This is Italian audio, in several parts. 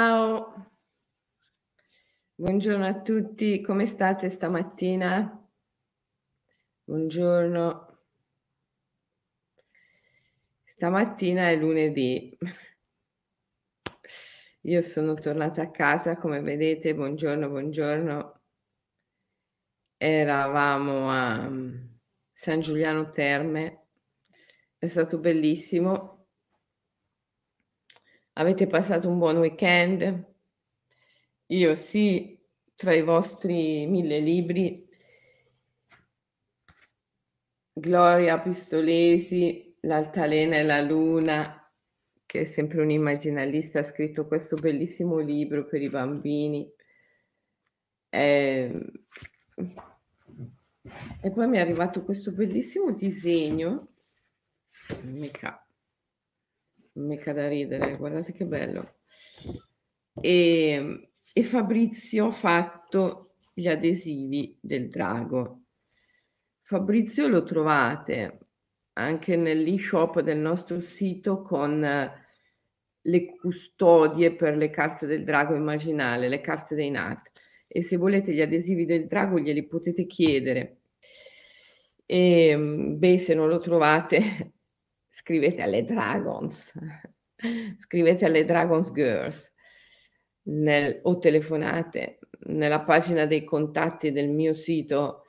Ciao, buongiorno a tutti, come state stamattina? Buongiorno. Stamattina è lunedì. Io sono tornata a casa, come vedete, buongiorno, buongiorno. Eravamo a mm, San Giuliano Terme, è stato bellissimo Avete passato un buon weekend? Io sì, tra i vostri mille libri, Gloria Pistolesi, L'altalena e la luna, che è sempre un immaginalista, ha scritto questo bellissimo libro per i bambini. E, ehm, e poi mi è arrivato questo bellissimo disegno, mica mica da ridere, guardate che bello. E, e Fabrizio ha fatto gli adesivi del drago. Fabrizio lo trovate anche nell'e-shop del nostro sito con le custodie per le carte del drago immaginale, le carte dei NAT. E se volete gli adesivi del drago glieli potete chiedere. E, beh, se non lo trovate, scrivete alle Dragons, scrivete alle Dragons Girls. Nel, o telefonate nella pagina dei contatti del mio sito.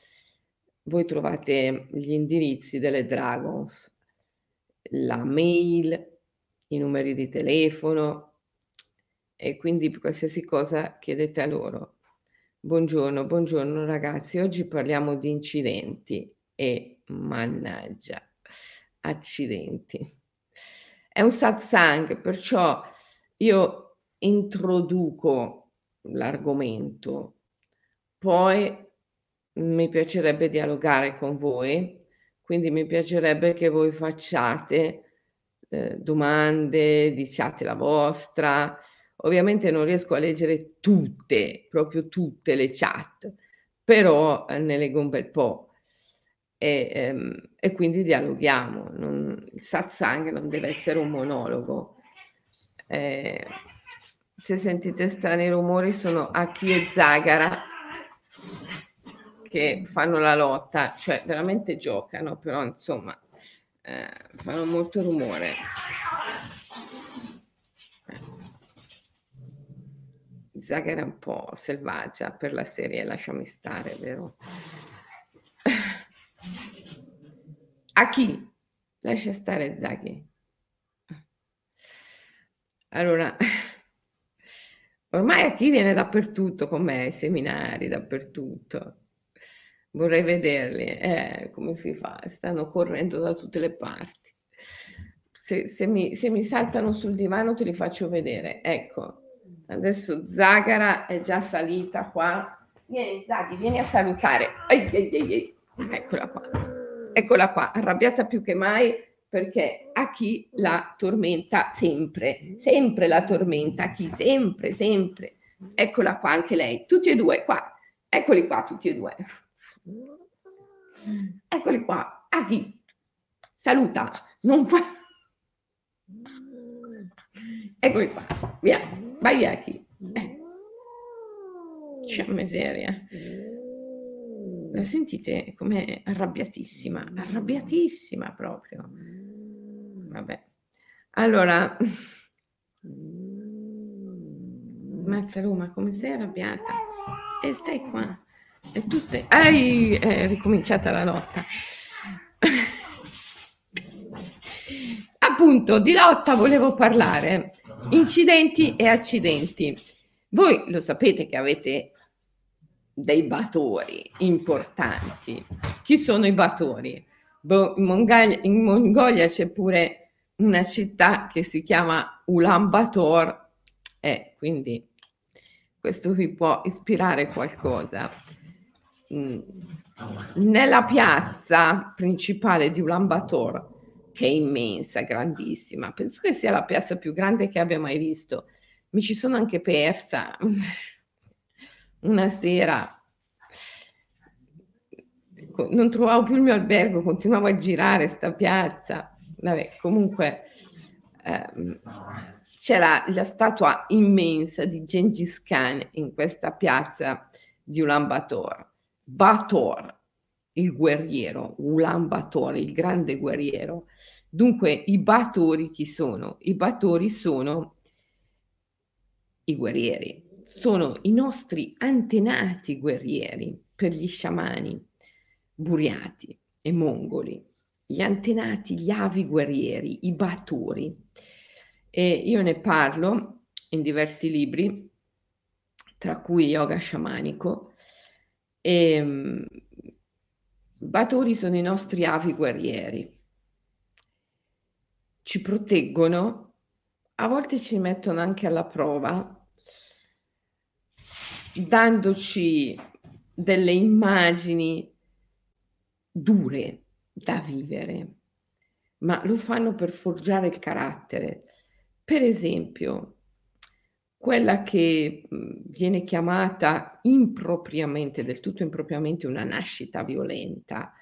Voi trovate gli indirizzi delle Dragons, la mail, i numeri di telefono e quindi qualsiasi cosa chiedete a loro. Buongiorno, buongiorno ragazzi, oggi parliamo di incidenti e mannaggia accidenti. È un satsang, perciò io introduco l'argomento, poi mi piacerebbe dialogare con voi, quindi mi piacerebbe che voi facciate eh, domande, diciate la vostra. Ovviamente non riesco a leggere tutte, proprio tutte le chat, però eh, ne leggo un bel po' e, ehm, e quindi dialoghiamo. Non, il satsang non deve essere un monologo. Eh, se sentite strani rumori sono Aki e Zagara che fanno la lotta, cioè veramente giocano, però insomma eh, fanno molto rumore. Zagara è un po' selvaggia per la serie Lasciami stare, vero? A chi? Lascia stare Zaghi. Allora, ormai a chi viene dappertutto con me, ai seminari, dappertutto. Vorrei vederli, eh, come si fa? Stanno correndo da tutte le parti. Se, se, mi, se mi saltano sul divano te li faccio vedere. Ecco, adesso Zagara è già salita qua. Vieni Zaghi, vieni a salutare. Ehi, ehi, ehi. Eccola qua, eccola qua, arrabbiata più che mai perché a chi la tormenta sempre, sempre la tormenta, a chi sempre, sempre. Eccola qua anche lei, tutti e due qua, eccoli qua tutti e due. Eccoli qua, a chi saluta, non fa... Eccoli qua, via, vai via chi. Eh. C'è miseria. La sentite come arrabbiatissima, arrabbiatissima proprio. Vabbè. Allora, Mazza Roma, come sei arrabbiata? E stai qua. E tutte... Hai è ricominciata la lotta. Appunto, di lotta volevo parlare. Incidenti e accidenti. Voi lo sapete che avete dei batori importanti. Chi sono i batori? Boh, in, Mongolia, c'è pure una città che si chiama Ulaanbaatar e quindi questo vi può ispirare qualcosa. Mm. Nella piazza principale di Ulaanbaatar, che è immensa, grandissima, penso che sia la piazza più grande che abbia mai visto, mi ci sono anche persa una sera non trovavo più il mio albergo, continuavo a girare sta piazza. Vabbè, comunque ehm, c'è la, statua immensa di Gengis Khan in questa piazza di Ulaanbaatar. Bator, il guerriero, Ulaanbaatar, il grande guerriero. Dunque, i Batori chi sono? I Batori sono i guerrieri, sono i nostri antenati guerrieri per gli sciamani buriati e mongoli, gli antenati, gli avi guerrieri, i Batori. E io ne parlo in diversi libri, tra cui Yoga sciamanico, e um, Batori sono i nostri avi guerrieri. Ci proteggono, a volte ci mettono anche alla prova, dandoci delle immagini dure da vivere, ma lo fanno per forgiare il carattere. Per esempio, quella che viene chiamata impropriamente, del tutto impropriamente, una nascita violenta,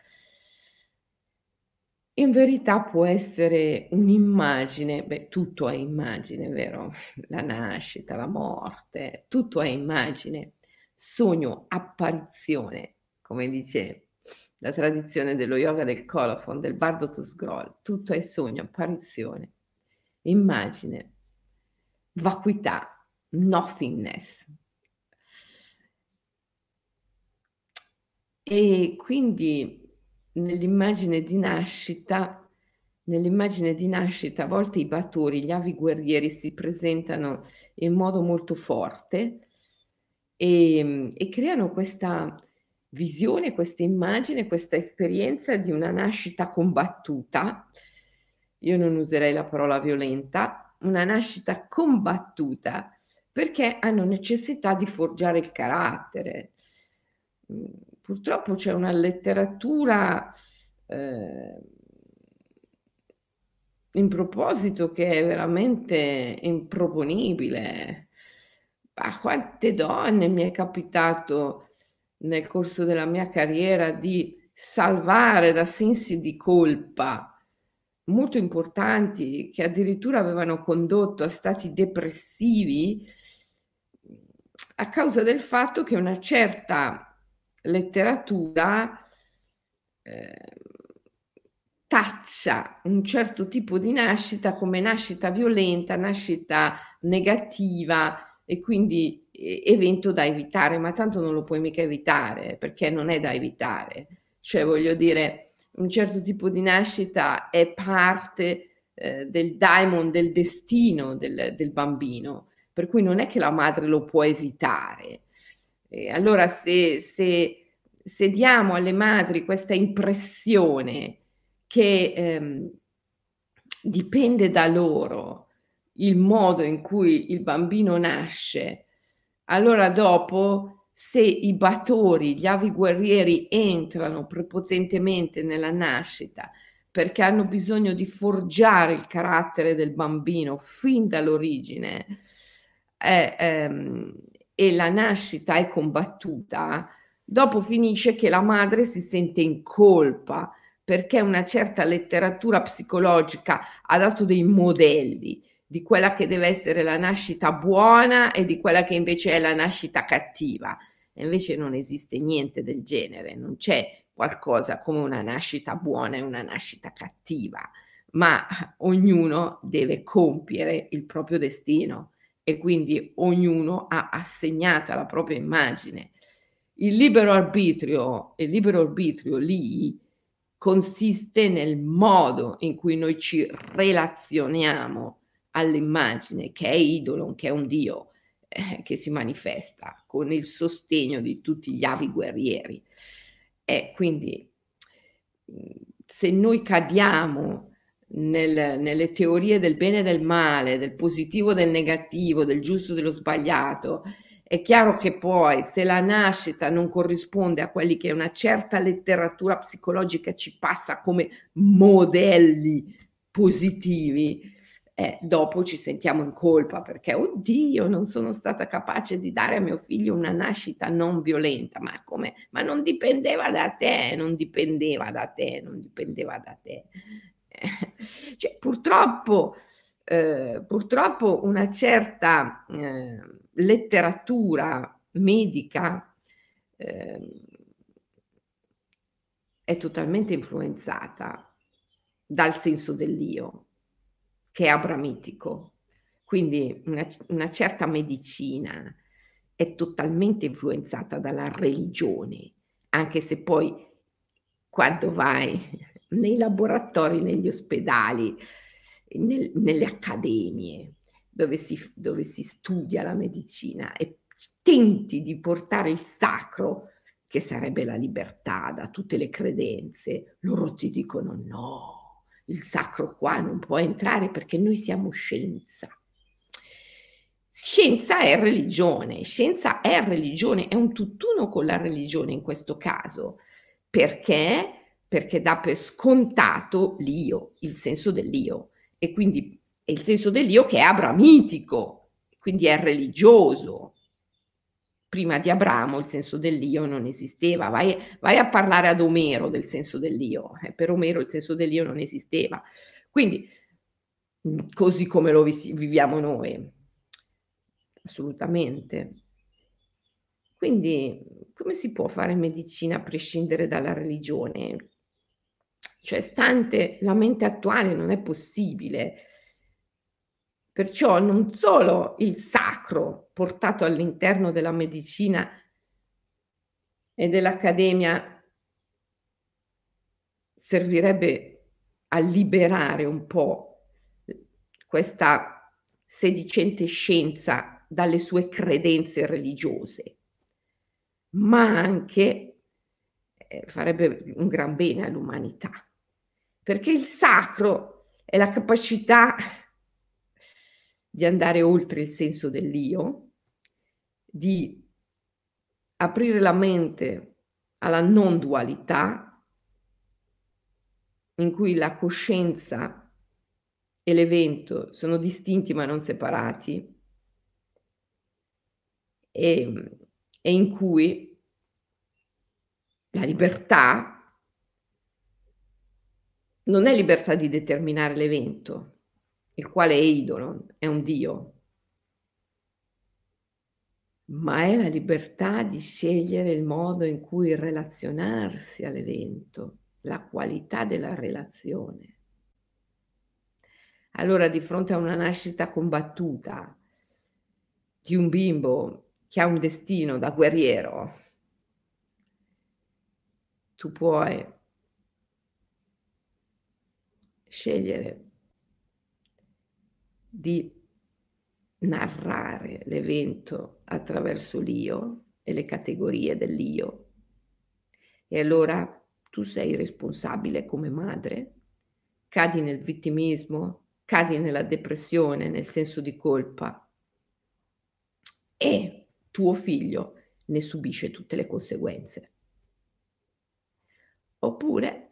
in verità può essere un'immagine, beh, tutto è immagine, vero? La nascita, la morte, tutto è immagine, sogno, apparizione, come dice la tradizione dello yoga del colophon, del bardo to scroll, tutto è sogno, apparizione, immagine, vacuità, nothingness. E quindi nell'immagine di nascita, nell'immagine di nascita a volte i batori, gli avi guerrieri si presentano in modo molto forte e, e creano questa visione, questa immagine, questa esperienza di una nascita combattuta. Io non userei la parola violenta, una nascita combattuta perché hanno necessità di forgiare il carattere. Purtroppo c'è una letteratura eh, in proposito che è veramente improponibile. A quante donne mi è capitato nel corso della mia carriera di salvare da sensi di colpa molto importanti che addirittura avevano condotto a stati depressivi a causa del fatto che una certa letteratura eh, taccia un certo tipo di nascita come nascita violenta, nascita negativa e quindi evento da evitare, ma tanto non lo puoi mica evitare perché non è da evitare. Cioè, voglio dire, un certo tipo di nascita è parte eh, del daimon, del destino del, del, bambino, per cui non è che la madre lo può evitare. E allora, se, se, se, diamo alle madri questa impressione che ehm, dipende da loro il modo in cui il bambino nasce, allora dopo, se i batori, gli avi guerrieri entrano prepotentemente nella nascita perché hanno bisogno di forgiare il carattere del bambino fin dall'origine eh, ehm, e la nascita è combattuta, dopo finisce che la madre si sente in colpa perché una certa letteratura psicologica ha dato dei modelli di quella che deve essere la nascita buona e di quella che invece è la nascita cattiva. E invece non esiste niente del genere, non c'è qualcosa come una nascita buona e una nascita cattiva, ma ognuno deve compiere il proprio destino e quindi ognuno ha assegnata la propria immagine. Il libero arbitrio, il libero arbitrio lì consiste nel modo in cui noi ci relazioniamo all'immagine che è idolo, che è un dio, eh, che si manifesta con il sostegno di tutti gli avi guerrieri. E quindi se noi cadiamo nel, nelle teorie del bene e del male, del positivo e del negativo, del giusto e dello sbagliato, è chiaro che poi se la nascita non corrisponde a quelli che una certa letteratura psicologica ci passa come modelli positivi, eh, dopo ci sentiamo in colpa perché, oddio, non sono stata capace di dare a mio figlio una nascita non violenta, ma come? Ma non dipendeva da te, non dipendeva da te, non dipendeva da te. cioè, purtroppo eh, purtroppo una certa eh, letteratura medica eh, è totalmente influenzata dal senso dell'io, che è abramitico. Quindi una, una certa medicina è totalmente influenzata dalla religione, anche se poi quando vai nei laboratori, negli ospedali, nel, nelle accademie dove si, dove si studia la medicina e tenti di portare il sacro, che sarebbe la libertà da tutte le credenze, loro ti dicono no, il sacro qua non può entrare perché noi siamo scienza. Scienza è religione, scienza è religione, è un tutt'uno con la religione in questo caso. Perché? Perché dà per scontato l'io, il senso dell'io e quindi è il senso dell'io che è abramitico, quindi è religioso. Prima di Abramo il senso dell'io non esisteva. Vai, vai a parlare ad Omero del senso dell'io. Eh, per Omero il senso dell'io non esisteva. Quindi, così come lo viviamo noi. Assolutamente. Quindi, come si può fare medicina a prescindere dalla religione? Cioè, stante la mente attuale non è possibile. Perciò non solo il sacro portato all'interno della medicina e dell'accademia servirebbe a liberare un po' questa sedicente scienza dalle sue credenze religiose, ma anche eh, farebbe un gran bene all'umanità perché il sacro è la capacità di andare oltre il senso dell'io, di aprire la mente alla non dualità, in cui la coscienza e l'evento sono distinti ma non separati, e, e in cui la libertà non è libertà di determinare l'evento, il quale è idolo, è un Dio, ma è la libertà di scegliere il modo in cui relazionarsi all'evento, la qualità della relazione. Allora, di fronte a una nascita combattuta di un bimbo che ha un destino da guerriero, tu puoi scegliere di narrare l'evento attraverso l'io e le categorie dell'io. E allora tu sei responsabile come madre, cadi nel vittimismo, cadi nella depressione, nel senso di colpa e tuo figlio ne subisce tutte le conseguenze. Oppure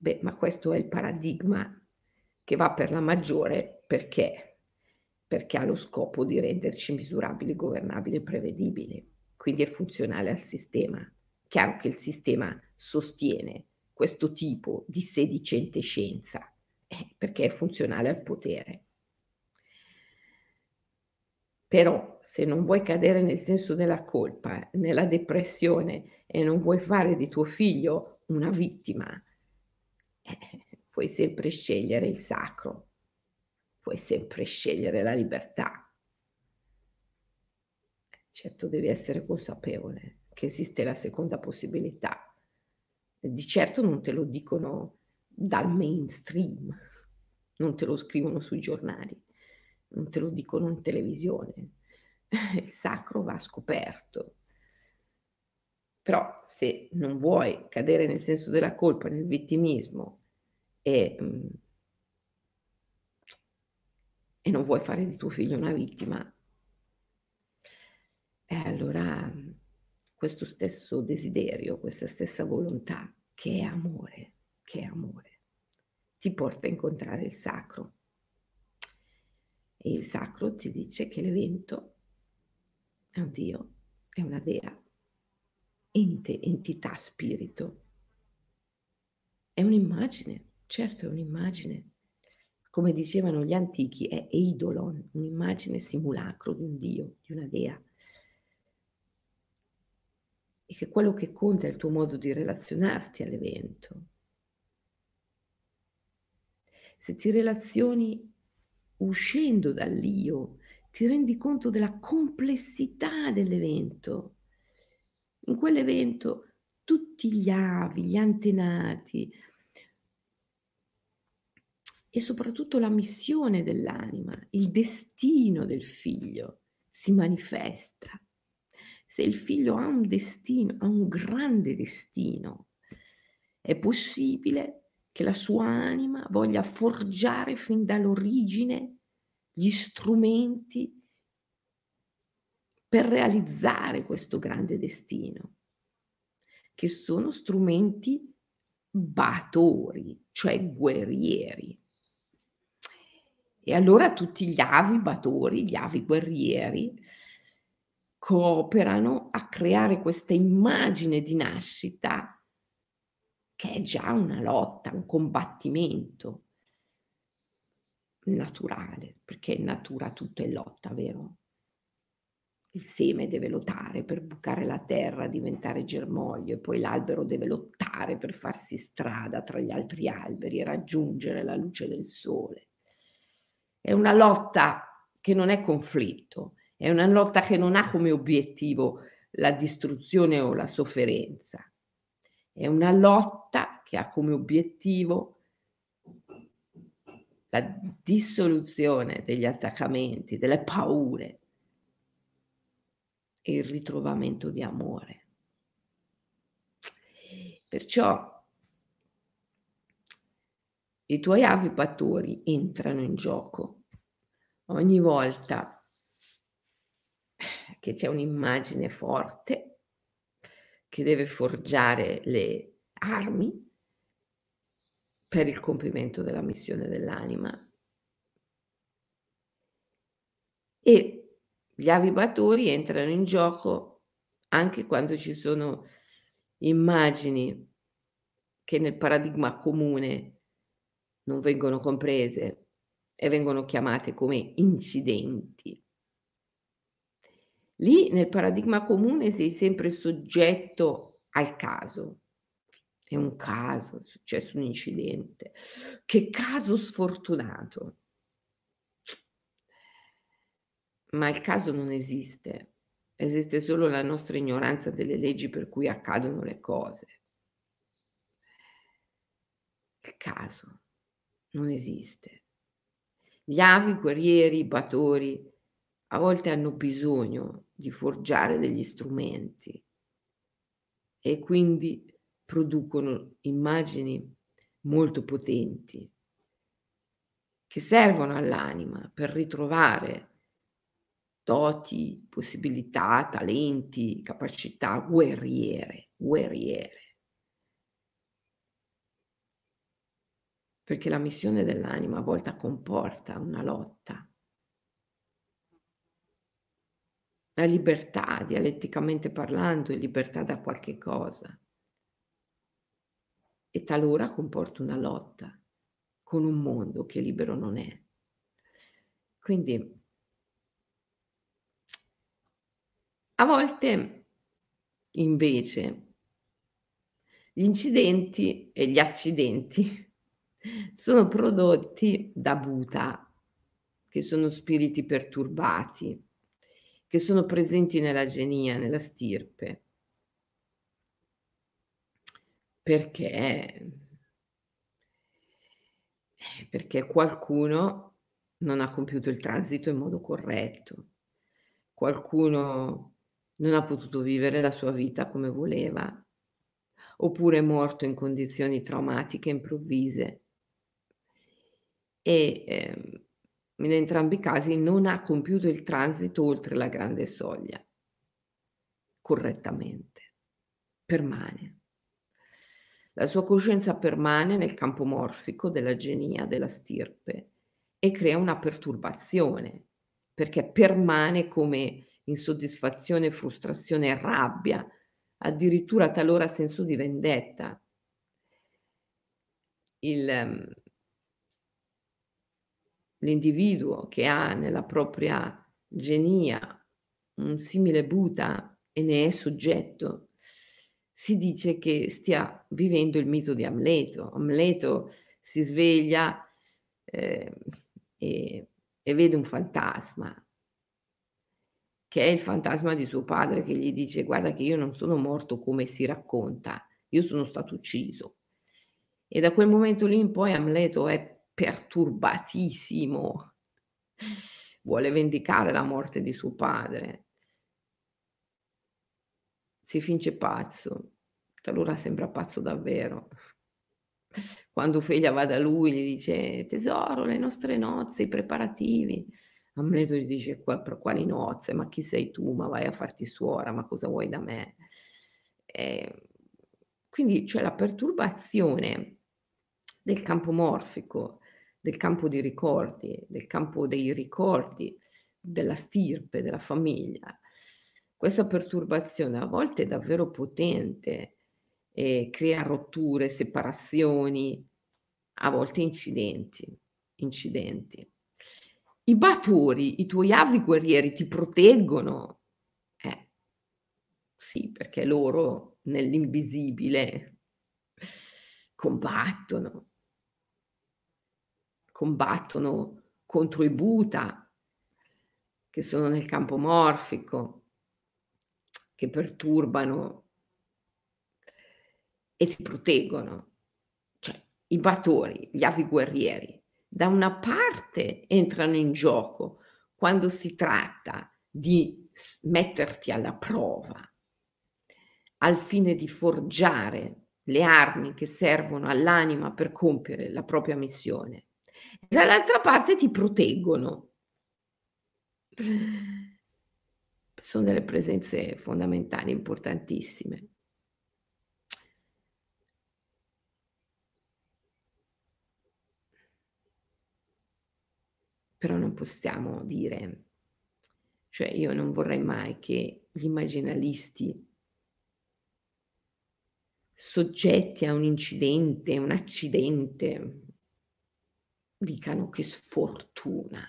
Beh, ma questo è il paradigma che va per la maggiore perché? Perché ha lo scopo di renderci misurabili, governabili e prevedibili, quindi è funzionale al sistema. Chiaro che il sistema sostiene questo tipo di sedicente scienza, eh, perché è funzionale al potere. Però se non vuoi cadere nel senso della colpa, nella depressione e non vuoi fare di tuo figlio una vittima, puoi sempre scegliere il sacro, puoi sempre scegliere la libertà. Certo devi essere consapevole che esiste la seconda possibilità. Di certo non te lo dicono dal mainstream, non te lo scrivono sui giornali, non te lo dicono in televisione. Il sacro va scoperto. Però se non vuoi cadere nel senso della colpa, nel vittimismo, e, mm, e non vuoi fare di tuo figlio una vittima, e allora questo stesso desiderio, questa stessa volontà, che è amore, che è amore, ti porta a incontrare il sacro. E il sacro ti dice che l'evento è un Dio, è una dea, ente, entità, spirito, è un'immagine Certo, è un'immagine. come dicevano gli antichi, è eidolon, un'immagine simulacro di un dio, di una dea. E che quello che conta è il tuo modo di relazionarti all'evento. Se ti relazioni uscendo dall'io, ti rendi conto della complessità dell'evento. In quell'evento tutti gli avi, gli antenati, e soprattutto la missione dell'anima, il destino del figlio si manifesta. Se il figlio ha un destino, ha un grande destino, è possibile che la sua anima voglia forgiare fin dall'origine gli strumenti per realizzare questo grande destino, che sono strumenti batori, cioè guerrieri. E allora tutti gli avi batori, gli avi guerrieri, cooperano a creare questa immagine di nascita che è già una lotta, un combattimento naturale, perché in natura tutto è lotta, vero? Il seme deve lottare per bucare la terra, diventare germoglio e poi l'albero deve lottare per farsi strada tra gli altri alberi e raggiungere la luce del sole. È una lotta che non è conflitto, è una lotta che non ha come obiettivo la distruzione o la sofferenza. È una lotta che ha come obiettivo la dissoluzione degli attaccamenti, delle paure e il ritrovamento di amore. Perciò i tuoi avi pattori entrano in gioco ogni volta che c'è un'immagine forte che deve forgiare le armi per il compimento della missione dell'anima e gli avibatori entrano in gioco anche quando ci sono immagini che nel paradigma comune non vengono comprese e vengono chiamate come incidenti. Lì nel paradigma comune sei sempre soggetto al caso. È un caso, è successo un incidente. Che caso sfortunato. Ma il caso non esiste. Esiste solo la nostra ignoranza delle leggi per cui accadono le cose. Il caso non esiste. Gli avi, guerrieri, batori, a volte hanno bisogno di forgiare degli strumenti e quindi producono immagini molto potenti che servono all'anima per ritrovare doti, possibilità, talenti, capacità guerriere, guerriere. perché la missione dell'anima a volte comporta una lotta. La libertà, dialetticamente parlando, è libertà da qualche cosa. E talora comporta una lotta con un mondo che libero non è. Quindi a volte invece gli incidenti e gli accidenti sono prodotti da Bhuta, che sono spiriti perturbati, che sono presenti nella genia, nella stirpe. Perché? Perché qualcuno non ha compiuto il transito in modo corretto, qualcuno non ha potuto vivere la sua vita come voleva, oppure è morto in condizioni traumatiche improvvise. E ehm, in entrambi i casi non ha compiuto il transito oltre la grande soglia. Correttamente, permane. La sua coscienza permane nel campo morfico della genia della stirpe e crea una perturbazione perché permane come insoddisfazione, frustrazione e rabbia, addirittura talora senso di vendetta. Il, ehm, l'individuo che ha nella propria genia un simile Buddha e ne è soggetto, si dice che stia vivendo il mito di Amleto. Amleto si sveglia eh, e, e vede un fantasma, che è il fantasma di suo padre che gli dice guarda che io non sono morto come si racconta, io sono stato ucciso. E da quel momento lì in poi Amleto è perturbatissimo, vuole vendicare la morte di suo padre. Si finge pazzo, talora sembra pazzo davvero. Quando Ophelia va da lui gli dice tesoro, le nostre nozze, i preparativi. Amleto gli dice per quali nozze, ma chi sei tu, ma vai a farti suora, ma cosa vuoi da me? E quindi c'è la perturbazione del campo morfico, del campo di ricordi, del campo dei ricordi, della stirpe, della famiglia. Questa perturbazione a volte è davvero potente e crea rotture, separazioni, a volte incidenti, incidenti. I batori, i tuoi avi guerrieri ti proteggono. Eh, sì, perché loro nell'invisibile combattono, combattono contro i Buta che sono nel campo morfico, che perturbano e ti proteggono. Cioè, i batori, gli avi guerrieri, da una parte entrano in gioco quando si tratta di metterti alla prova al fine di forgiare le armi che servono all'anima per compiere la propria missione dall'altra parte ti proteggono. Sono delle presenze fondamentali, importantissime. Però non possiamo dire, cioè io non vorrei mai che gli immaginalisti soggetti a un incidente, un accidente, dicano che sfortuna.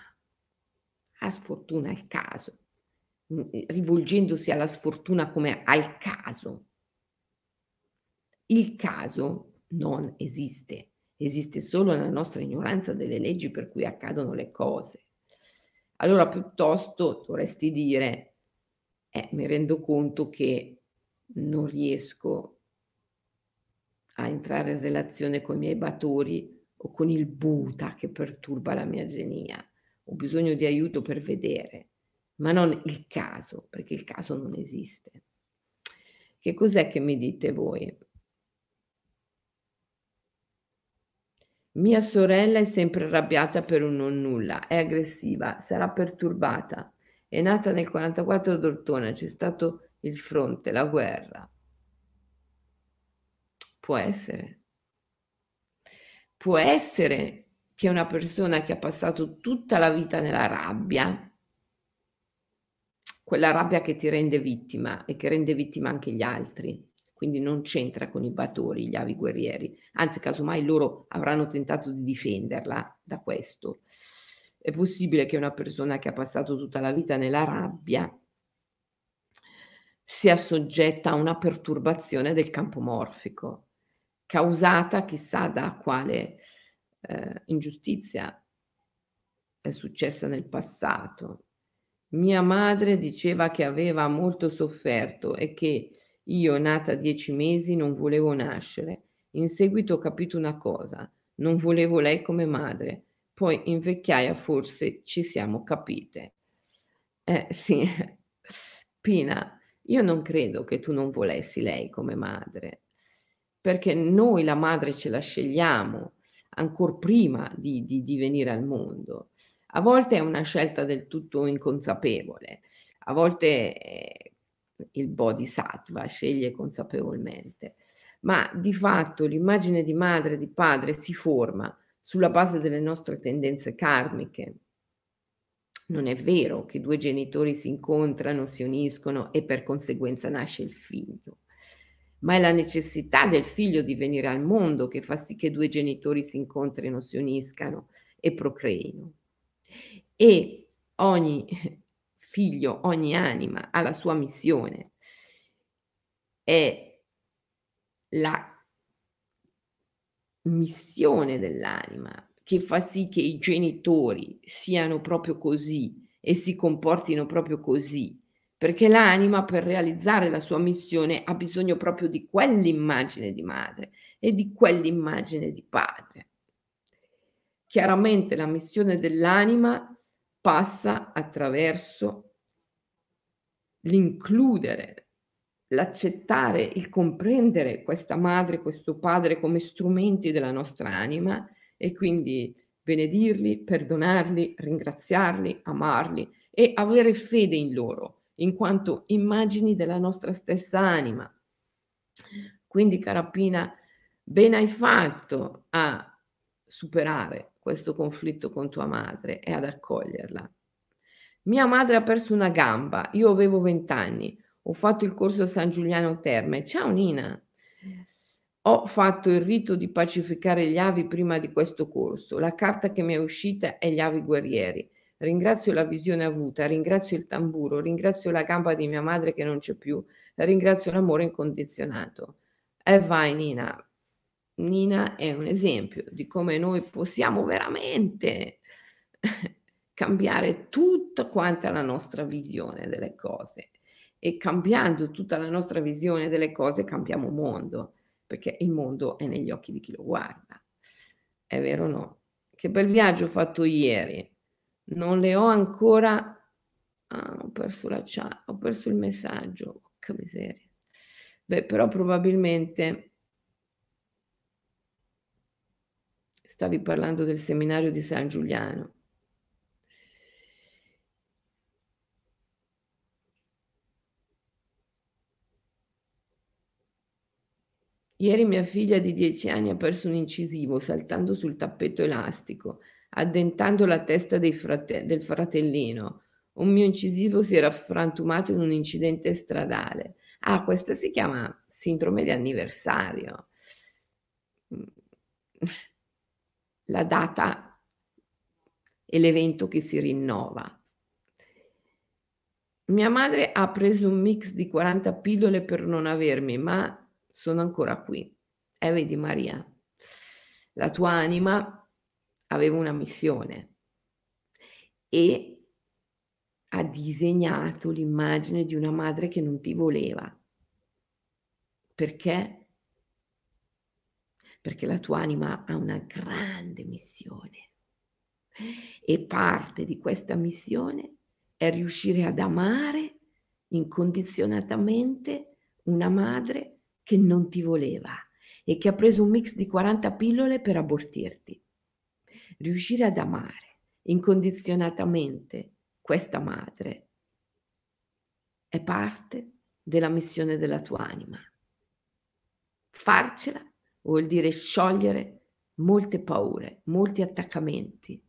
La sfortuna il caso, mm, rivolgendosi alla sfortuna come al caso. Il caso non esiste, esiste solo la nostra ignoranza delle leggi per cui accadono le cose. Allora piuttosto dovresti dire, eh, mi rendo conto che non riesco a entrare in relazione con i miei batori o con il Buddha che perturba la mia genia. Ho bisogno di aiuto per vedere, ma non il caso, perché il caso non esiste. Che cos'è che mi dite voi? Mia sorella è sempre arrabbiata per un non nulla, è aggressiva, sarà perturbata. È nata nel 44 ad Ortona, c'è stato il fronte, la guerra. Può essere. Può essere che una persona che ha passato tutta la vita nella rabbia, quella rabbia che ti rende vittima e che rende vittima anche gli altri, quindi non c'entra con i batori, gli avi guerrieri, anzi casomai loro avranno tentato di difenderla da questo. È possibile che una persona che ha passato tutta la vita nella rabbia sia soggetta a una perturbazione del campo morfico causata chissà da quale eh, ingiustizia è successa nel passato. Mia madre diceva che aveva molto sofferto e che io, nata a dieci mesi, non volevo nascere. In seguito ho capito una cosa, non volevo lei come madre. Poi in vecchiaia forse ci siamo capite. Eh sì, Pina, io non credo che tu non volessi lei come madre perché noi la madre ce la scegliamo ancora prima di, di, di venire al mondo. A volte è una scelta del tutto inconsapevole, a volte il bodhisattva sceglie consapevolmente, ma di fatto l'immagine di madre e di padre si forma sulla base delle nostre tendenze karmiche. Non è vero che due genitori si incontrano, si uniscono e per conseguenza nasce il figlio ma è la necessità del figlio di venire al mondo che fa sì che due genitori si incontrino, si uniscano e procreino. E ogni figlio, ogni anima ha la sua missione. È la missione dell'anima che fa sì che i genitori siano proprio così e si comportino proprio così, perché l'anima per realizzare la sua missione ha bisogno proprio di quell'immagine di madre e di quell'immagine di padre. Chiaramente la missione dell'anima passa attraverso l'includere, l'accettare, il comprendere questa madre, questo padre come strumenti della nostra anima e quindi benedirli, perdonarli, ringraziarli, amarli e avere fede in loro, in quanto immagini della nostra stessa anima. Quindi, carapina, ben hai fatto a superare questo conflitto con tua madre e ad accoglierla. Mia madre ha perso una gamba, io avevo vent'anni, ho fatto il corso a San Giuliano Terme. Ciao Nina. Ho fatto il rito di pacificare gli avi prima di questo corso. La carta che mi è uscita è gli avi guerrieri. Ringrazio la visione avuta, ringrazio il tamburo, ringrazio la gamba di mia madre che non c'è più, ringrazio l'amore incondizionato. E vai Nina, Nina è un esempio di come noi possiamo veramente cambiare tutta quanta la nostra visione delle cose e cambiando tutta la nostra visione delle cose cambiamo mondo, perché il mondo è negli occhi di chi lo guarda. È vero o no? Che bel viaggio ho fatto ieri. Non le ho ancora... Ah, ho perso la chat, ho perso il messaggio. Che miseria. Beh, però probabilmente Stavi parlando del seminario di San Giuliano. Ieri mia figlia di 10 anni ha perso un incisivo saltando sul tappeto elastico, addentando la testa frate- del fratellino. Un mio incisivo si era frantumato in un incidente stradale. Ah, questa si chiama sindrome di anniversario la data e l'evento che si rinnova. Mia madre ha preso un mix di 40 pillole per non avermi, ma sono ancora qui. E eh, vedi Maria, la tua anima aveva una missione e ha disegnato l'immagine di una madre che non ti voleva. Perché? Perché la tua anima ha una grande missione e parte di questa missione è riuscire ad amare incondizionatamente una madre che non ti voleva e che ha preso un mix di 40 pillole per abortirti. Riuscire ad amare incondizionatamente questa madre è parte della missione della tua anima. Farcela vuol dire sciogliere molte paure, molti attaccamenti.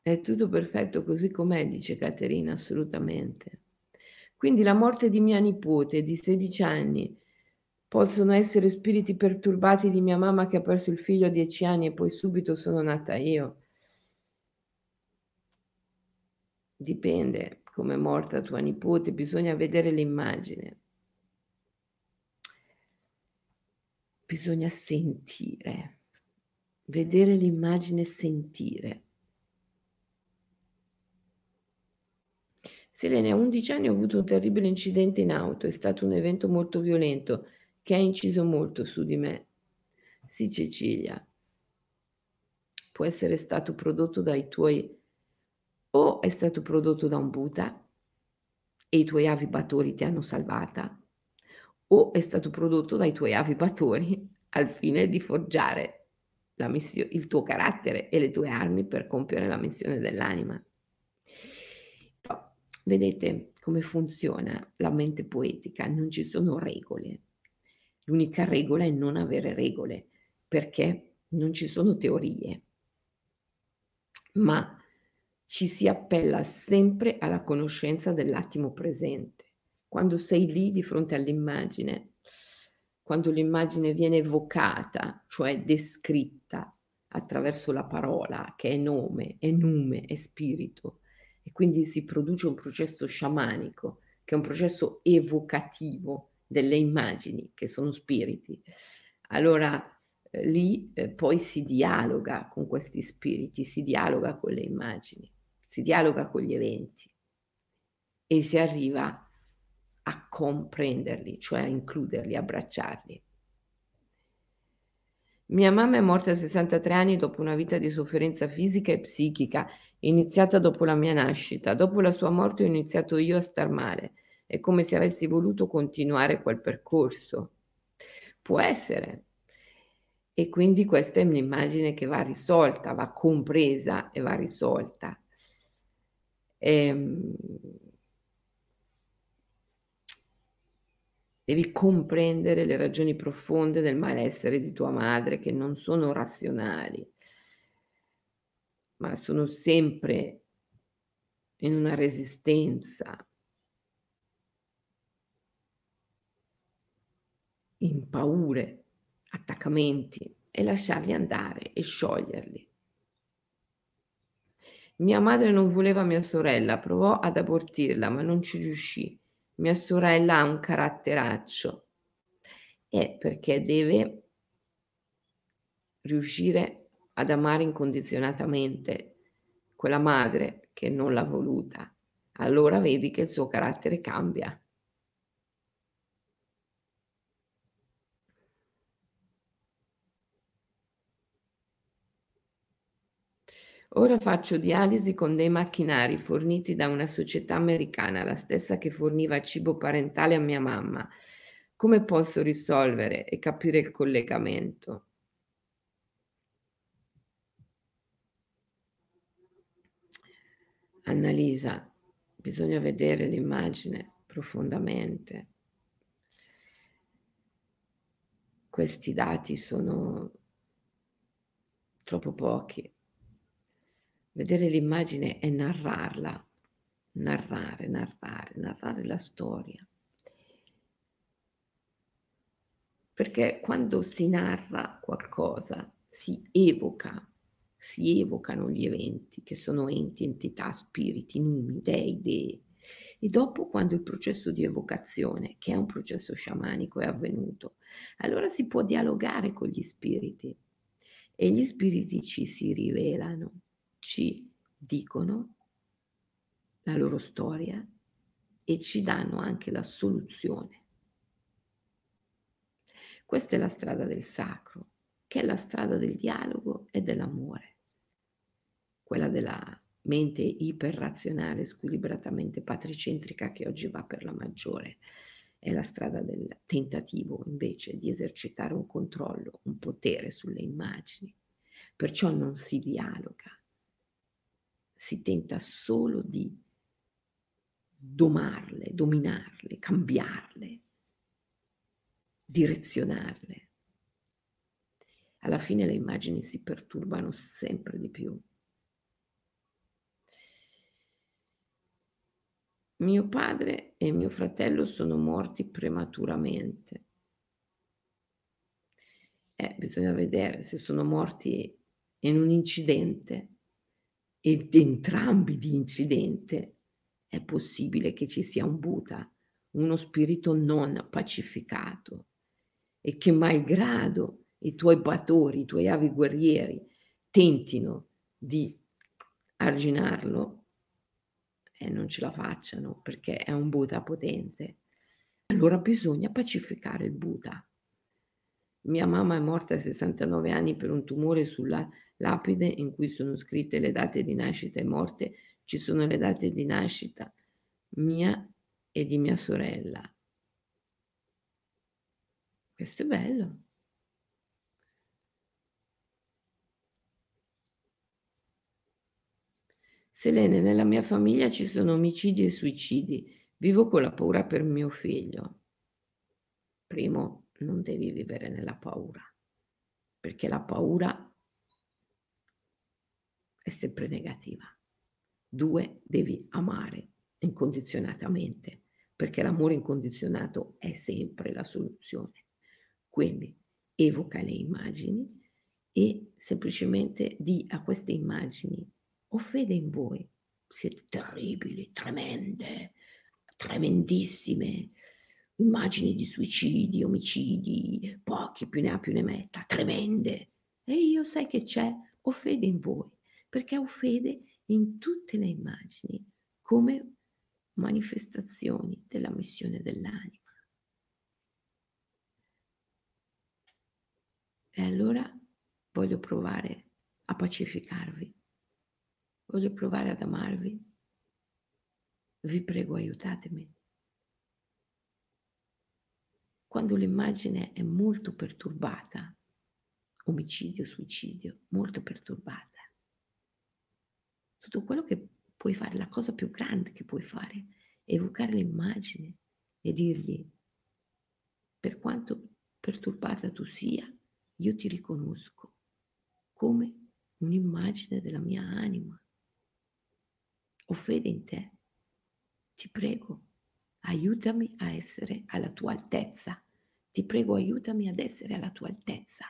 È tutto perfetto così com'è, dice Caterina, assolutamente. Quindi la morte di mia nipote di 16 anni possono essere spiriti perturbati di mia mamma che ha perso il figlio a 10 anni e poi subito sono nata io. Dipende come è morta tua nipote, bisogna vedere l'immagine. Bisogna sentire, vedere l'immagine e sentire. Selene, a 11 anni ho avuto un terribile incidente in auto, è stato un evento molto violento che ha inciso molto su di me. Sì, Cecilia, può essere stato prodotto dai tuoi o è stato prodotto da un Buddha e i tuoi avibatori ti hanno salvata, o è stato prodotto dai tuoi avibatori al fine di forgiare missio- il tuo carattere e le tue armi per compiere la missione dell'anima. Vedete come funziona la mente poetica, non ci sono regole. L'unica regola è non avere regole, perché non ci sono teorie, ma ci si appella sempre alla conoscenza dell'attimo presente. Quando sei lì di fronte all'immagine, quando l'immagine viene evocata, cioè descritta attraverso la parola, che è nome, è nume, è spirito, e quindi si produce un processo sciamanico, che è un processo evocativo delle immagini, che sono spiriti. Allora eh, lì eh, poi si dialoga con questi spiriti, si dialoga con le immagini, si dialoga con gli eventi e si arriva a comprenderli, cioè a includerli, abbracciarli. Mia mamma è morta a 63 anni dopo una vita di sofferenza fisica e psichica, iniziata dopo la mia nascita. Dopo la sua morte ho iniziato io a star male. È come se avessi voluto continuare quel percorso. Può essere. E quindi questa è un'immagine che va risolta, va compresa e va risolta. Ehm, Devi comprendere le ragioni profonde del malessere di tua madre che non sono razionali, ma sono sempre in una resistenza, in paure, attaccamenti e lasciarli andare e scioglierli. Mia madre non voleva mia sorella, provò ad abortirla, ma non ci riuscì mia sorella ha un caratteraccio. È perché deve riuscire ad amare incondizionatamente quella madre che non l'ha voluta. Allora vedi che il suo carattere cambia. Ora faccio dialisi con dei macchinari forniti da una società americana, la stessa che forniva cibo parentale a mia mamma. Come posso risolvere e capire il collegamento? Annalisa, bisogna vedere l'immagine profondamente. Questi dati sono troppo pochi. Vedere l'immagine è narrarla, narrare, narrare, narrare la storia. Perché quando si narra qualcosa, si evoca, si evocano gli eventi, che sono enti, entità, spiriti, numi, dei, dei. E dopo, quando il processo di evocazione, che è un processo sciamanico, è avvenuto, allora si può dialogare con gli spiriti e gli spiriti ci si rivelano ci dicono la loro storia e ci danno anche la soluzione. Questa è la strada del sacro, che è la strada del dialogo e dell'amore, quella della mente iperrazionale, squilibratamente patricentrica che oggi va per la maggiore. È la strada del tentativo invece di esercitare un controllo, un potere sulle immagini. Perciò non si dialoga, si tenta solo di domarle, dominarle, cambiarle, direzionarle. Alla fine le immagini si perturbano sempre di più. Mio padre e mio fratello sono morti prematuramente. Eh, bisogna vedere se sono morti in un incidente ed entrambi di incidente, è possibile che ci sia un Buddha, uno spirito non pacificato e che malgrado i tuoi batori, i tuoi avi guerrieri tentino di arginarlo e non ce la facciano perché è un Buddha potente. Allora bisogna pacificare il Buddha. Mia mamma è morta a 69 anni per un tumore sulla lapide in cui sono scritte le date di nascita e morte, ci sono le date di nascita mia e di mia sorella. Questo è bello. Selene, nella mia famiglia ci sono omicidi e suicidi. Vivo con la paura per mio figlio. Primo, non devi vivere nella paura, perché la paura è sempre negativa. Due, devi amare incondizionatamente, perché l'amore incondizionato è sempre la soluzione. Quindi evoca le immagini e semplicemente di a queste immagini, ho fede in voi, siete terribili, tremende, tremendissime, immagini di suicidi, omicidi, pochi più ne ha più ne metta, tremende. E io sai che c'è? Ho fede in voi, perché ho fede in tutte le immagini come manifestazioni della missione dell'anima. E allora voglio provare a pacificarvi, voglio provare ad amarvi. Vi prego, aiutatemi. Quando l'immagine è molto perturbata, omicidio, suicidio, molto perturbata, tutto quello che puoi fare, la cosa più grande che puoi fare, è evocare l'immagine e dirgli, per quanto perturbata tu sia, io ti riconosco come un'immagine della mia anima. Ho fede in te. Ti prego, aiutami a essere alla tua altezza. Ti prego, aiutami ad essere alla tua altezza.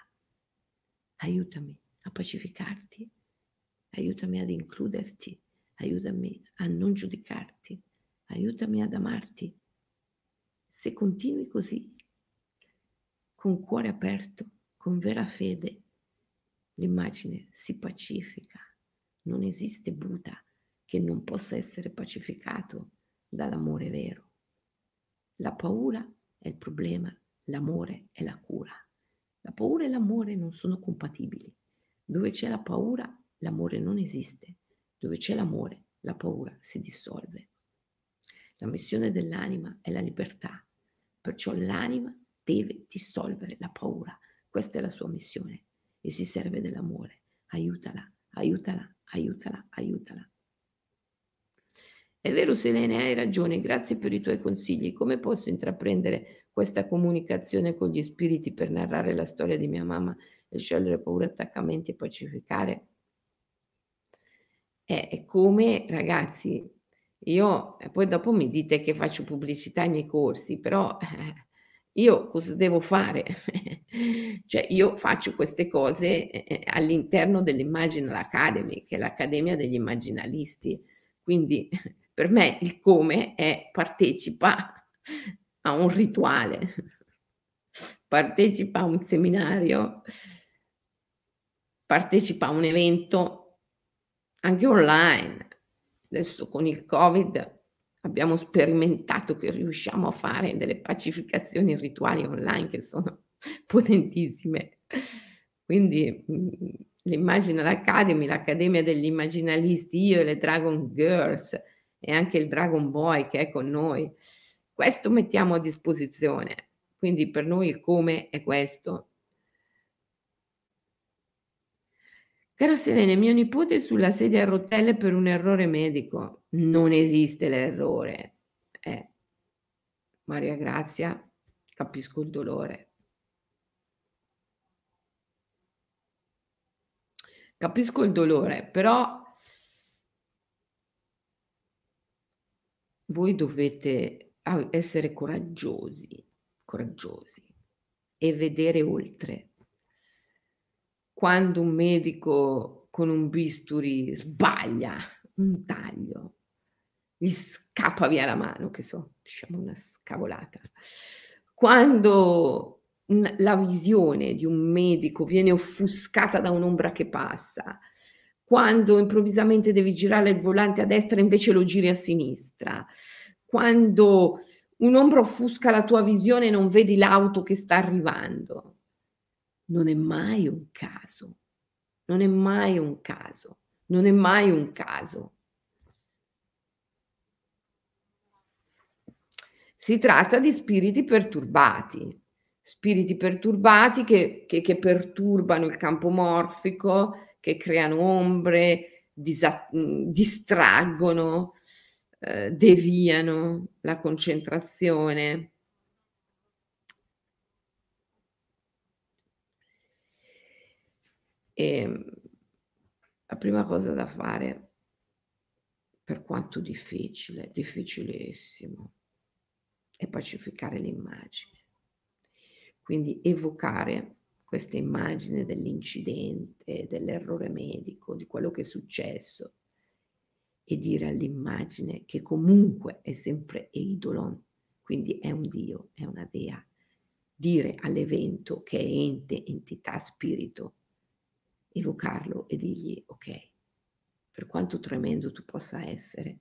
Aiutami a pacificarti. Aiutami ad includerti. Aiutami a non giudicarti. Aiutami ad amarti. Se continui così, con cuore aperto, con vera fede, l'immagine si pacifica. Non esiste Buddha che non possa essere pacificato dall'amore vero. La paura è il problema, l'amore è la cura. La paura e l'amore non sono compatibili. Dove c'è la paura, l'amore non esiste. Dove c'è l'amore, la paura si dissolve. La missione dell'anima è la libertà, perciò l'anima deve dissolvere la paura. Questa è la sua missione e si serve dell'amore. Aiutala, aiutala, aiutala, aiutala. È vero Selene, hai ragione, grazie per i tuoi consigli. Come posso intraprendere questa comunicazione con gli spiriti per narrare la storia di mia mamma e sciogliere paura, attaccamenti e pacificare? È come, ragazzi, io, poi dopo mi dite che faccio pubblicità ai miei corsi, però eh, io cosa devo fare? cioè io faccio queste cose eh, eh, all'interno dell'Imaginal Academy, che è l'Accademia degli Immaginalisti. Quindi per me il come è partecipa a un rituale, partecipa a un seminario, partecipa a un evento anche online. Adesso con il Covid abbiamo sperimentato che riusciamo a fare delle pacificazioni rituali online che sono potentissime. Quindi mhmm, l'Imaginal Academy, l'Accademia degli Immaginalisti, io e le Dragon Girls e anche il Dragon Boy che è con noi, questo mettiamo a disposizione. Quindi per noi il come è questo. Cara Selene, mio nipote è sulla sedia a rotelle per un errore medico. Non esiste l'errore. Eh, Maria Grazia, capisco il dolore. Capisco il dolore, però voi dovete essere coraggiosi, coraggiosi e vedere oltre quando un medico con un bisturi sbaglia un taglio, gli scappa via la mano, che so, diciamo una scavolata. Quando la visione di un medico viene offuscata da un'ombra che passa, quando improvvisamente devi girare il volante a destra e invece lo giri a sinistra, quando un'ombra offusca la tua visione e non vedi l'auto che sta arrivando. Non è mai un caso, non è mai un caso, non è mai un caso. Si tratta di spiriti perturbati, spiriti perturbati che, che, che perturbano il campo morfico, che creano ombre, disa- distraggono, eh, deviano la concentrazione. E, ehm, prima cosa da fare, per quanto difficile, difficilissimo, è pacificare l'immagine. Quindi evocare questa immagine dell'incidente, dell'errore medico, di quello che è successo e dire all'immagine che comunque è sempre Eidolon, quindi è un Dio, è una Dea. Dire all'evento che è ente, entità, spirito, evocarlo e dirgli ok, per quanto tremendo tu possa essere,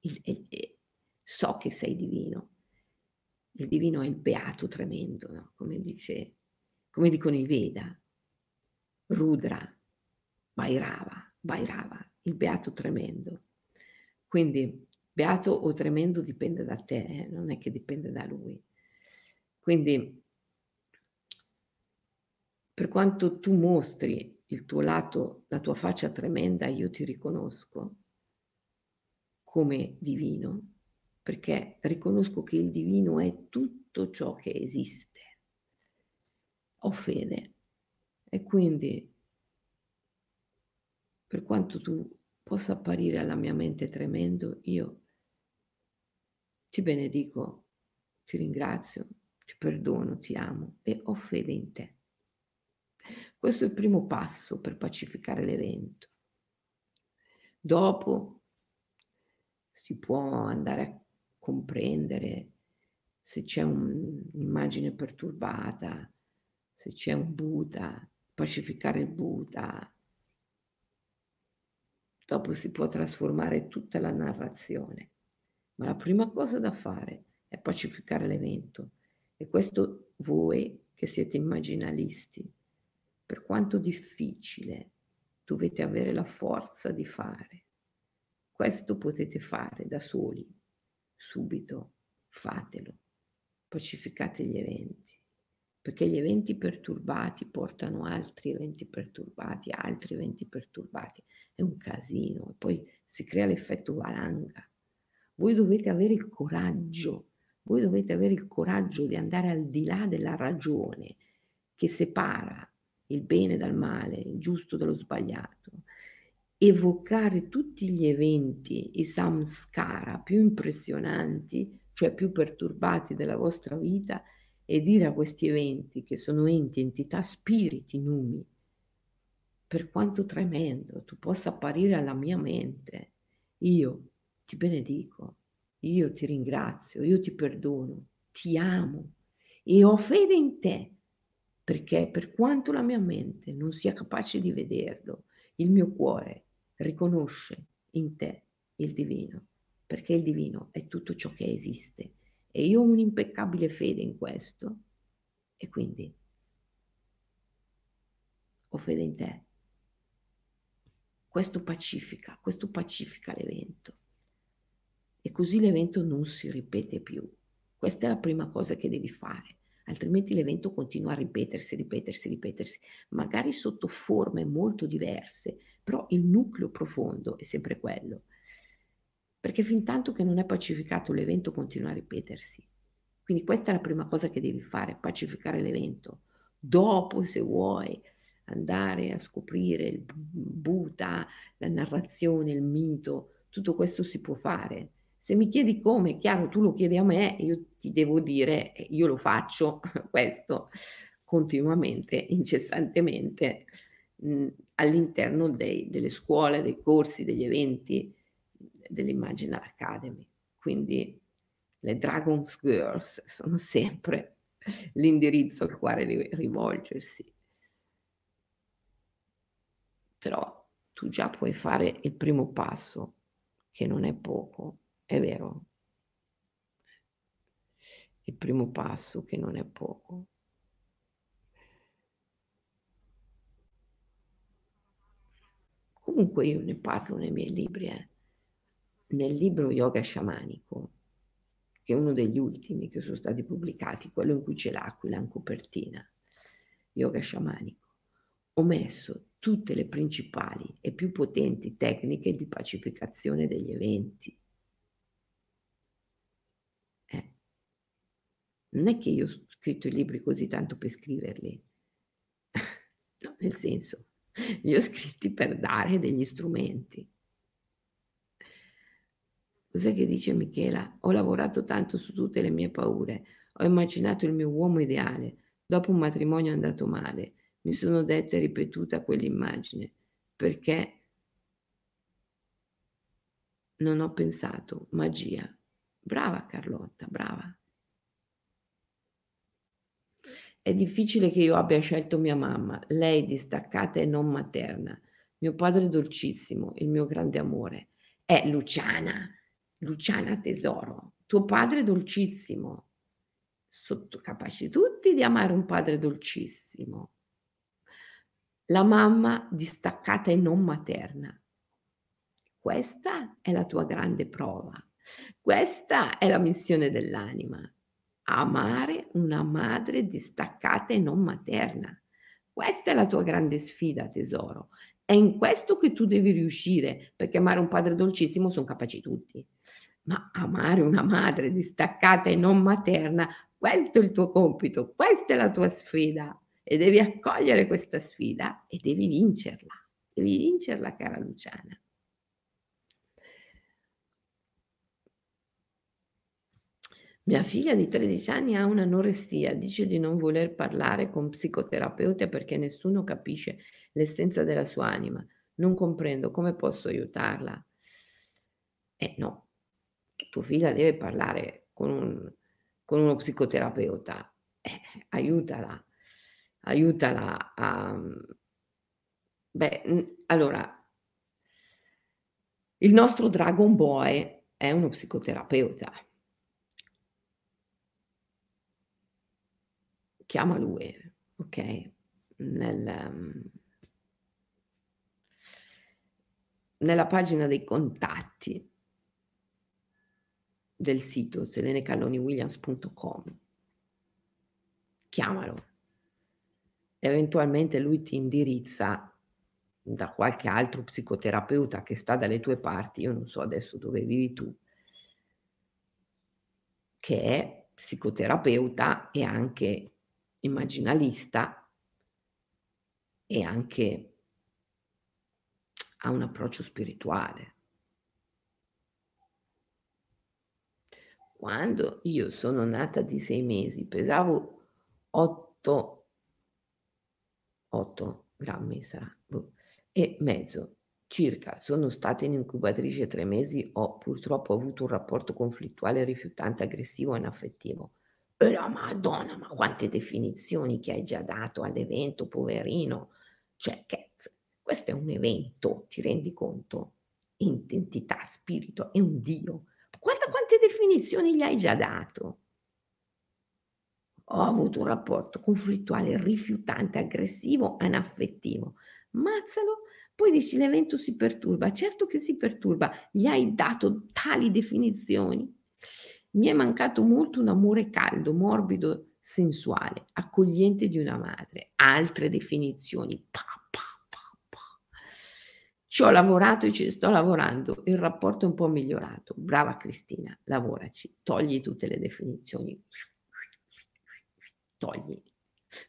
il, il, il, so che sei divino. Il divino è il beato tremendo, no? come, dice, come dicono i Veda. Rudra, Vairava, Vairava, il beato tremendo. Quindi beato o tremendo dipende da te, eh? non è che dipende da lui. Quindi per quanto tu mostri il tuo lato, la tua faccia tremenda, io ti riconosco come divino, perché riconosco che il divino è tutto ciò che esiste. Ho fede e quindi per quanto tu possa apparire alla mia mente tremendo, io ti benedico, ti ringrazio, ti perdono, ti amo e ho fede in te. Questo è il primo passo per pacificare l'evento. Dopo si può andare a comprendere se c'è un, un'immagine perturbata, se c'è un Buddha, pacificare il Buddha. Dopo si può trasformare tutta la narrazione. Ma la prima cosa da fare è pacificare l'evento. E questo voi che siete immaginalisti per quanto difficile, dovete avere la forza di fare. Questo potete fare da soli, subito, fatelo, pacificate gli eventi, perché gli eventi perturbati portano altri eventi perturbati, altri eventi perturbati, è un casino poi si crea l'effetto valanga. Voi dovete avere il coraggio, voi dovete avere il coraggio di andare al di là della ragione che separa il bene dal male, il giusto dallo sbagliato, evocare tutti gli eventi, i samskara più impressionanti, cioè più perturbati della vostra vita e dire a questi eventi che sono enti, entità, spiriti, numi, per quanto tremendo tu possa apparire alla mia mente, io ti benedico, io ti ringrazio, io ti perdono, ti amo e ho fede in te perché per quanto la mia mente non sia capace di vederlo, il mio cuore riconosce in te il divino, perché il divino è tutto ciò che esiste e io ho un'impeccabile fede in questo e quindi ho fede in te. Questo pacifica, questo pacifica l'evento e così l'evento non si ripete più. Questa è la prima cosa che devi fare altrimenti l'evento continua a ripetersi, ripetersi, ripetersi, magari sotto forme molto diverse, però il nucleo profondo è sempre quello. Perché fin tanto che non è pacificato l'evento continua a ripetersi. Quindi questa è la prima cosa che devi fare, pacificare l'evento. Dopo, se vuoi, andare a scoprire il Buddha, la narrazione, il mito, tutto questo si può fare se mi chiedi come, è chiaro, tu lo chiedi a me, io ti devo dire, io lo faccio questo continuamente, incessantemente, mh, all'interno dei, delle scuole, dei corsi, degli eventi dell'Imaginal Academy. Quindi le Dragon's Girls sono sempre l'indirizzo al quale rivolgersi. Però tu già puoi fare il primo passo, che non è poco, è vero. Il primo passo che non è poco. Comunque io ne parlo nei miei libri, eh. Nel libro Yoga Sciamanico, che è uno degli ultimi che sono stati pubblicati, quello in cui c'è l'aquila in copertina, Yoga Sciamanico, ho messo tutte le principali e più potenti tecniche di pacificazione degli eventi. Non è che io ho scritto i libri così tanto per scriverli, no, nel senso, Li ho scritti per dare degli strumenti. Cos'è che dice Michela? Ho lavorato tanto su tutte le mie paure, ho immaginato il mio uomo ideale. Dopo un matrimonio andato male. Mi sono detta e ripetuta quell'immagine perché non ho pensato magia. Brava Carlotta, brava. È difficile che io abbia scelto mia mamma, lei distaccata e non materna, mio padre dolcissimo, il mio grande amore. È Luciana, Luciana tesoro, tuo padre dolcissimo. Sotto capaci tutti di amare un padre dolcissimo. La mamma distaccata e non materna. Questa è la tua grande prova. Questa è la missione dell'anima. Amare una madre distaccata e non materna. Questa è la tua grande sfida, tesoro. È in questo che tu devi riuscire, perché amare un padre dolcissimo sono capaci tutti. Ma amare una madre distaccata e non materna, questo è il tuo compito, questa è la tua sfida e devi accogliere questa sfida e devi vincerla. Devi vincerla, cara Luciana. Mia figlia di 13 anni ha un'anoressia, dice di non voler parlare con psicoterapeuta perché nessuno capisce l'essenza della sua anima. Non comprendo come posso aiutarla. Eh no, tua figlia deve parlare con, un, con uno psicoterapeuta. Eh, aiutala, aiutala a... Beh, allora, il nostro Dragon Boy è uno psicoterapeuta chiama lui, ok? Nel, um, nella pagina dei contatti del sito selenecalloniwilliams.com. Chiamalo. Eventualmente lui ti indirizza da qualche altro psicoterapeuta che sta dalle tue parti, io non so adesso dove vivi tu, che è psicoterapeuta e anche immaginalista e anche ha un approccio spirituale. Quando io sono nata di sei mesi, pesavo 8, 8 grammi sarà, boh, e mezzo circa. Sono stata in incubatrice tre mesi, ho purtroppo avuto un rapporto conflittuale, rifiutante, aggressivo e inaffettivo. E la Madonna, ma quante definizioni che hai già dato all'evento, poverino. Cioè, cazzo, questo è un evento, ti rendi conto? Identità, spirito, è un Dio. Guarda quante definizioni gli hai già dato. Ho avuto un rapporto conflittuale, rifiutante, aggressivo, anaffettivo. Mazzalo, poi dici l'evento si perturba. Certo che si perturba, gli hai dato tali definizioni. Mi è mancato molto un amore caldo, morbido, sensuale, accogliente di una madre. Altre definizioni. Pa, pa, ci ho lavorato e ci sto lavorando. Il rapporto è un po' migliorato. Brava Cristina, lavoraci. Togli tutte le definizioni. Togli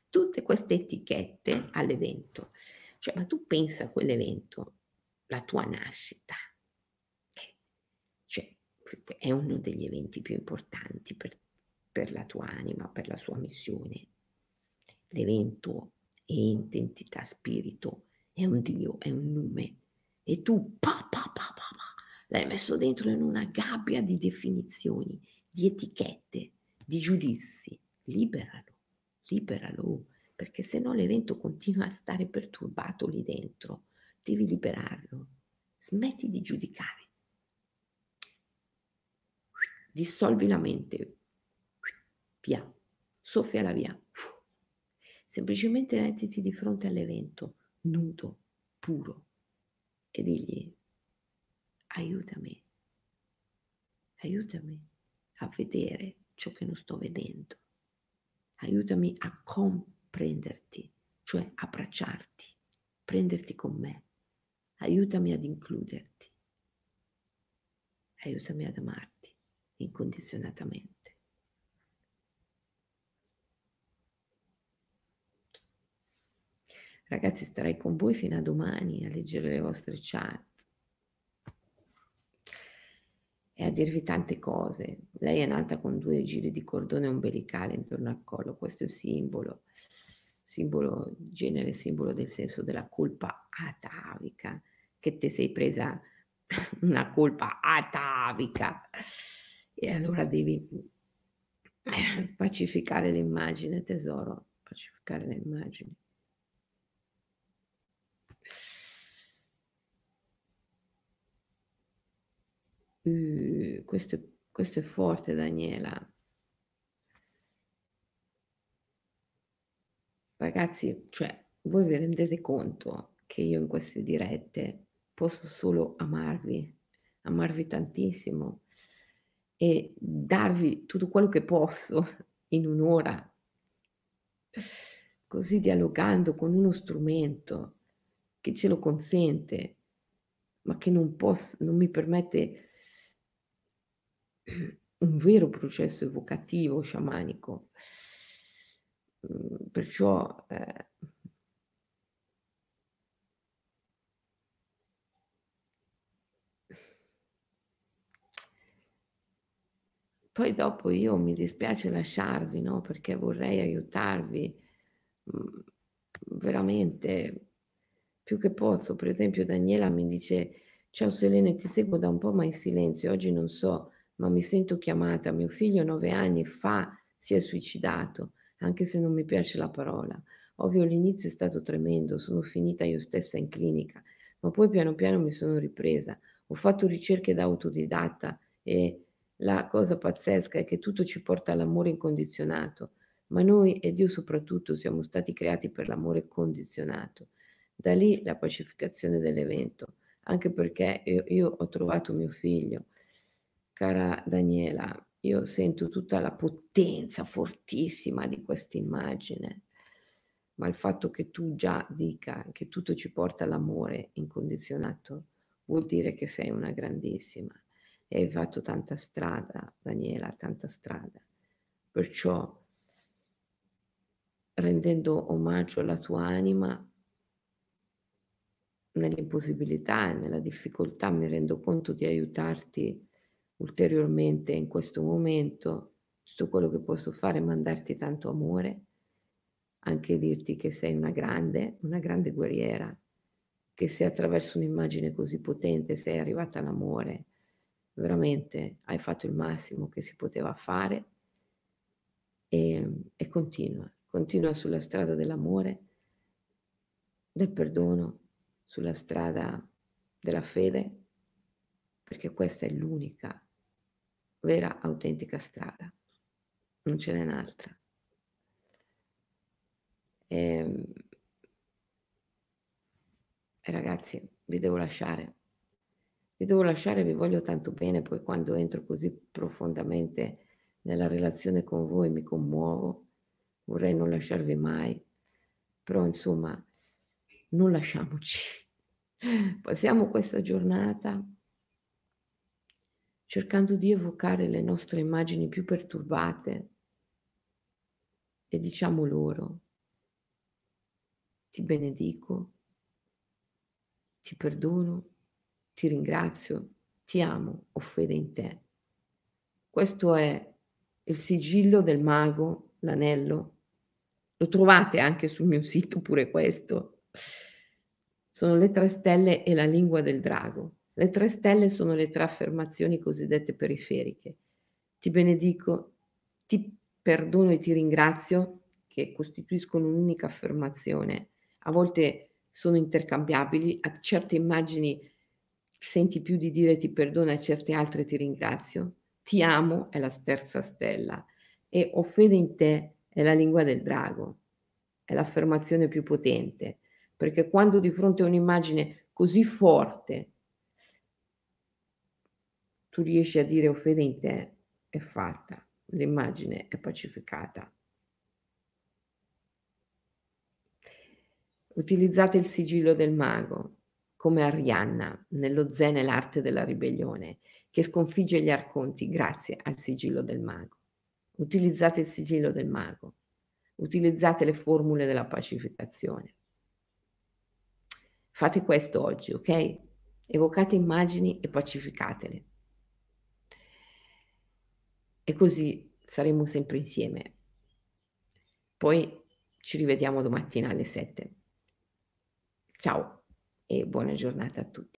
tutte queste etichette all'evento. Cioè, ma tu pensa a quell'evento, la tua nascita, è uno degli eventi più importanti per, per la tua anima, per la sua missione. L'evento è identità, spirito, è un Dio, è un nome. E tu pa, pa, pa, l'hai messo dentro in una gabbia di definizioni, di etichette, di giudizi. Liberalo, liberalo, perché se no l'evento continua a stare perturbato lì dentro. Devi liberarlo. Smetti di giudicare dissolvi la mente, via, soffiala via. Semplicemente mettiti di fronte all'evento, nudo, puro, e digli, aiutami, aiutami a vedere ciò che non sto vedendo, aiutami a comprenderti, cioè abbracciarti, prenderti con me, aiutami ad includerti, aiutami ad amarti incondizionatamente. Ragazzi, starei con voi fino a domani a leggere le vostre chat e a dirvi tante cose. Lei è nata con due giri di cordone ombelicale intorno al collo, questo è il simbolo, simbolo genere, simbolo del senso della colpa atavica, che te sei presa una colpa atavica e allora devi pacificare l'immagine, tesoro, pacificare l'immagine. Uh, questo, questo è forte, Daniela. Ragazzi, cioè, voi vi rendete conto che io in queste dirette posso solo amarvi, amarvi tantissimo e darvi tutto quello che posso in un'ora, così dialogando con uno strumento che ce lo consente, ma che non, posso, non mi permette un vero processo evocativo sciamanico. Mhmm, perciò eh, poi dopo io mi dispiace lasciarvi, no? Perché vorrei aiutarvi mhmm, veramente più che posso. Per esempio, Daniela mi dice: Ciao Selene, ti seguo da un po', ma in silenzio. Oggi non so ma mi sento chiamata. Mio figlio nove anni fa si è suicidato, anche se non mi piace la parola. Ovvio l'inizio è stato tremendo, sono finita io stessa in clinica, ma poi piano piano mi sono ripresa. Ho fatto ricerche da autodidatta e la cosa pazzesca è che tutto ci porta all'amore incondizionato, ma noi e Dio soprattutto siamo stati creati per l'amore condizionato. Da lì la pacificazione dell'evento, anche perché io, io ho trovato mio figlio cara Daniela, io sento tutta la potenza fortissima di questa immagine, ma il fatto che tu già dica che tutto ci porta all'amore incondizionato vuol dire che sei una grandissima e hai fatto tanta strada, Daniela, tanta strada. Perciò, rendendo omaggio alla tua anima, nell'impossibilità e nella difficoltà mi rendo conto di aiutarti ulteriormente in questo momento. Tutto quello che posso fare è mandarti tanto amore, anche dirti che sei una grande, una grande guerriera, che se attraverso un'immagine così potente sei arrivata all'amore, veramente hai fatto il massimo che si poteva fare e, e continua, continua sulla strada dell'amore, del perdono, sulla strada della fede, perché questa è l'unica vera, autentica strada. Non ce n'è un'altra. E, ehm, e ragazzi, vi devo lasciare. Vi devo lasciare, vi voglio tanto bene, poi quando entro così profondamente nella relazione con voi mi commuovo, vorrei non lasciarvi mai, però insomma, non lasciamoci. Passiamo questa giornata cercando di evocare le nostre immagini più perturbate e diciamo loro, ti benedico, ti perdono, ti ringrazio, ti amo, ho fede in te. Questo è il sigillo del mago, l'anello. Lo trovate anche sul mio sito pure questo. Sono le tre stelle e la lingua del drago. Le tre stelle sono le tre affermazioni cosiddette periferiche. Ti benedico, ti perdono e ti ringrazio, che costituiscono un'unica affermazione. A volte sono intercambiabili, a certe immagini senti più di dire ti perdono, a certe altre ti ringrazio. Ti amo è la terza stella e ho fede in te è la lingua del drago, è l'affermazione più potente, perché quando di fronte a un'immagine così forte, tu riesci a dire ho fede in te, è fatta, l'immagine è pacificata. Utilizzate il sigillo del mago, come Arianna nello Zen e l'arte della ribellione, che sconfigge gli arconti grazie al sigillo del mago. Utilizzate il sigillo del mago, utilizzate le formule della pacificazione. Fate questo oggi, okay, evocate immagini e pacificatele. E così saremo sempre insieme. Poi ci rivediamo domattina alle 7. Ciao e buona giornata a tutti.